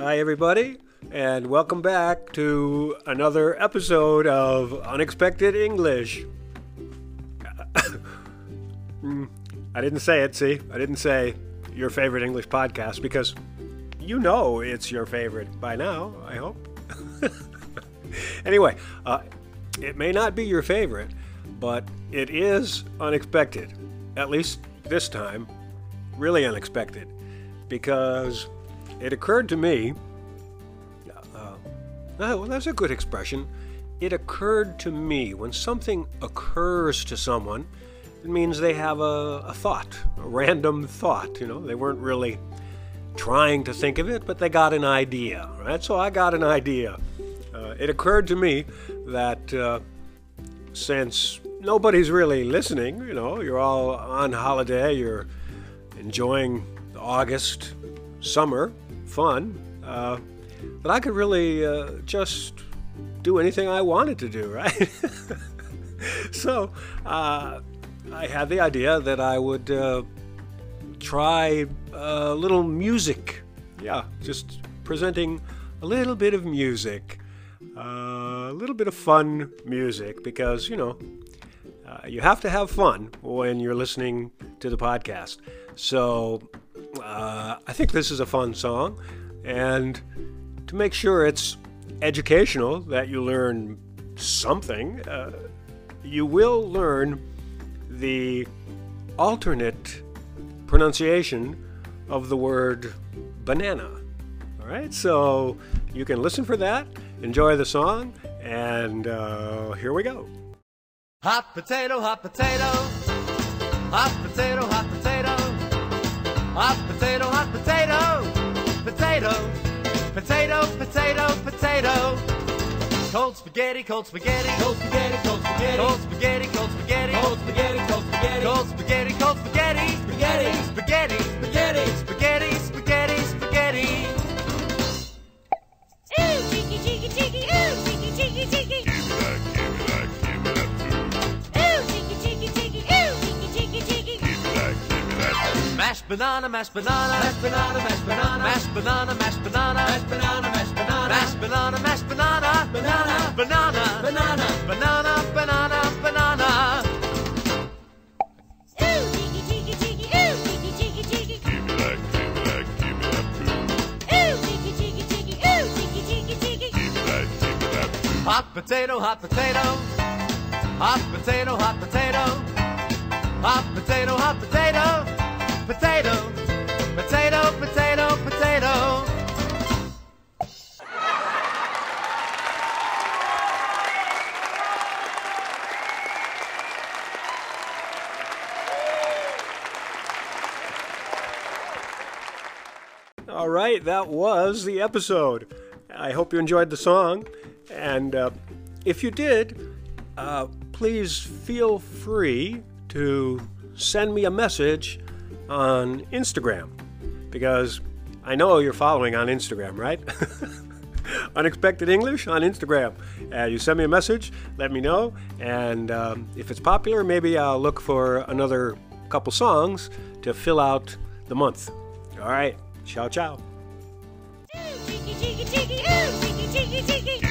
Hi, everybody, and welcome back to another episode of Unexpected English. I didn't say it, see? I didn't say your favorite English podcast because you know it's your favorite by now, I hope. anyway, uh, it may not be your favorite, but it is unexpected. At least this time, really unexpected. Because it occurred to me, uh, well, that's a good expression. It occurred to me when something occurs to someone, it means they have a, a thought, a random thought. You know, they weren't really trying to think of it, but they got an idea, right? So I got an idea. Uh, it occurred to me that uh, since nobody's really listening, you know, you're all on holiday, you're enjoying the August, summer, fun, uh, that I could really uh, just do anything I wanted to do, right? so uh, I had the idea that I would uh, try a little music. Yeah, just presenting a little bit of music, uh, a little bit of fun music, because, you know, uh, you have to have fun when you're listening to the podcast. So uh, I think this is a fun song. And to make sure it's educational, that you learn something, uh, you will learn the alternate pronunciation of the word banana. All right, so you can listen for that, enjoy the song, and uh, here we go. Hot potato, hot potato, hot potato, hot potato, hot potato, hot potato, potato, potato, potato, potato. Cold spaghetti, cold spaghetti, cold spaghetti, cold spaghetti, cold spaghetti, cold spaghetti, cold spaghetti, cold spaghetti, cold spaghetti, cold spaghetti, spaghetti, banana, mashed banana, mashed banana, mashed banana, mashed banana, mashed banana, mashed banana, mashed banana, mashed banana, mashed banana, banana, banana, banana, banana, banana, banana. Hot potato, hot potato, hot potato, hot potato, hot potato, hot potato, All right, that was the episode. I hope you enjoyed the song. And uh, if you did, uh, please feel free to send me a message on Instagram because I know you're following on Instagram, right? Unexpected English on Instagram. Uh, you send me a message, let me know, and um, if it's popular, maybe I'll look for another couple songs to fill out the month. All right, ciao, ciao. Ooh, cheeky, cheeky, cheeky, ooh, cheeky, cheeky, cheeky.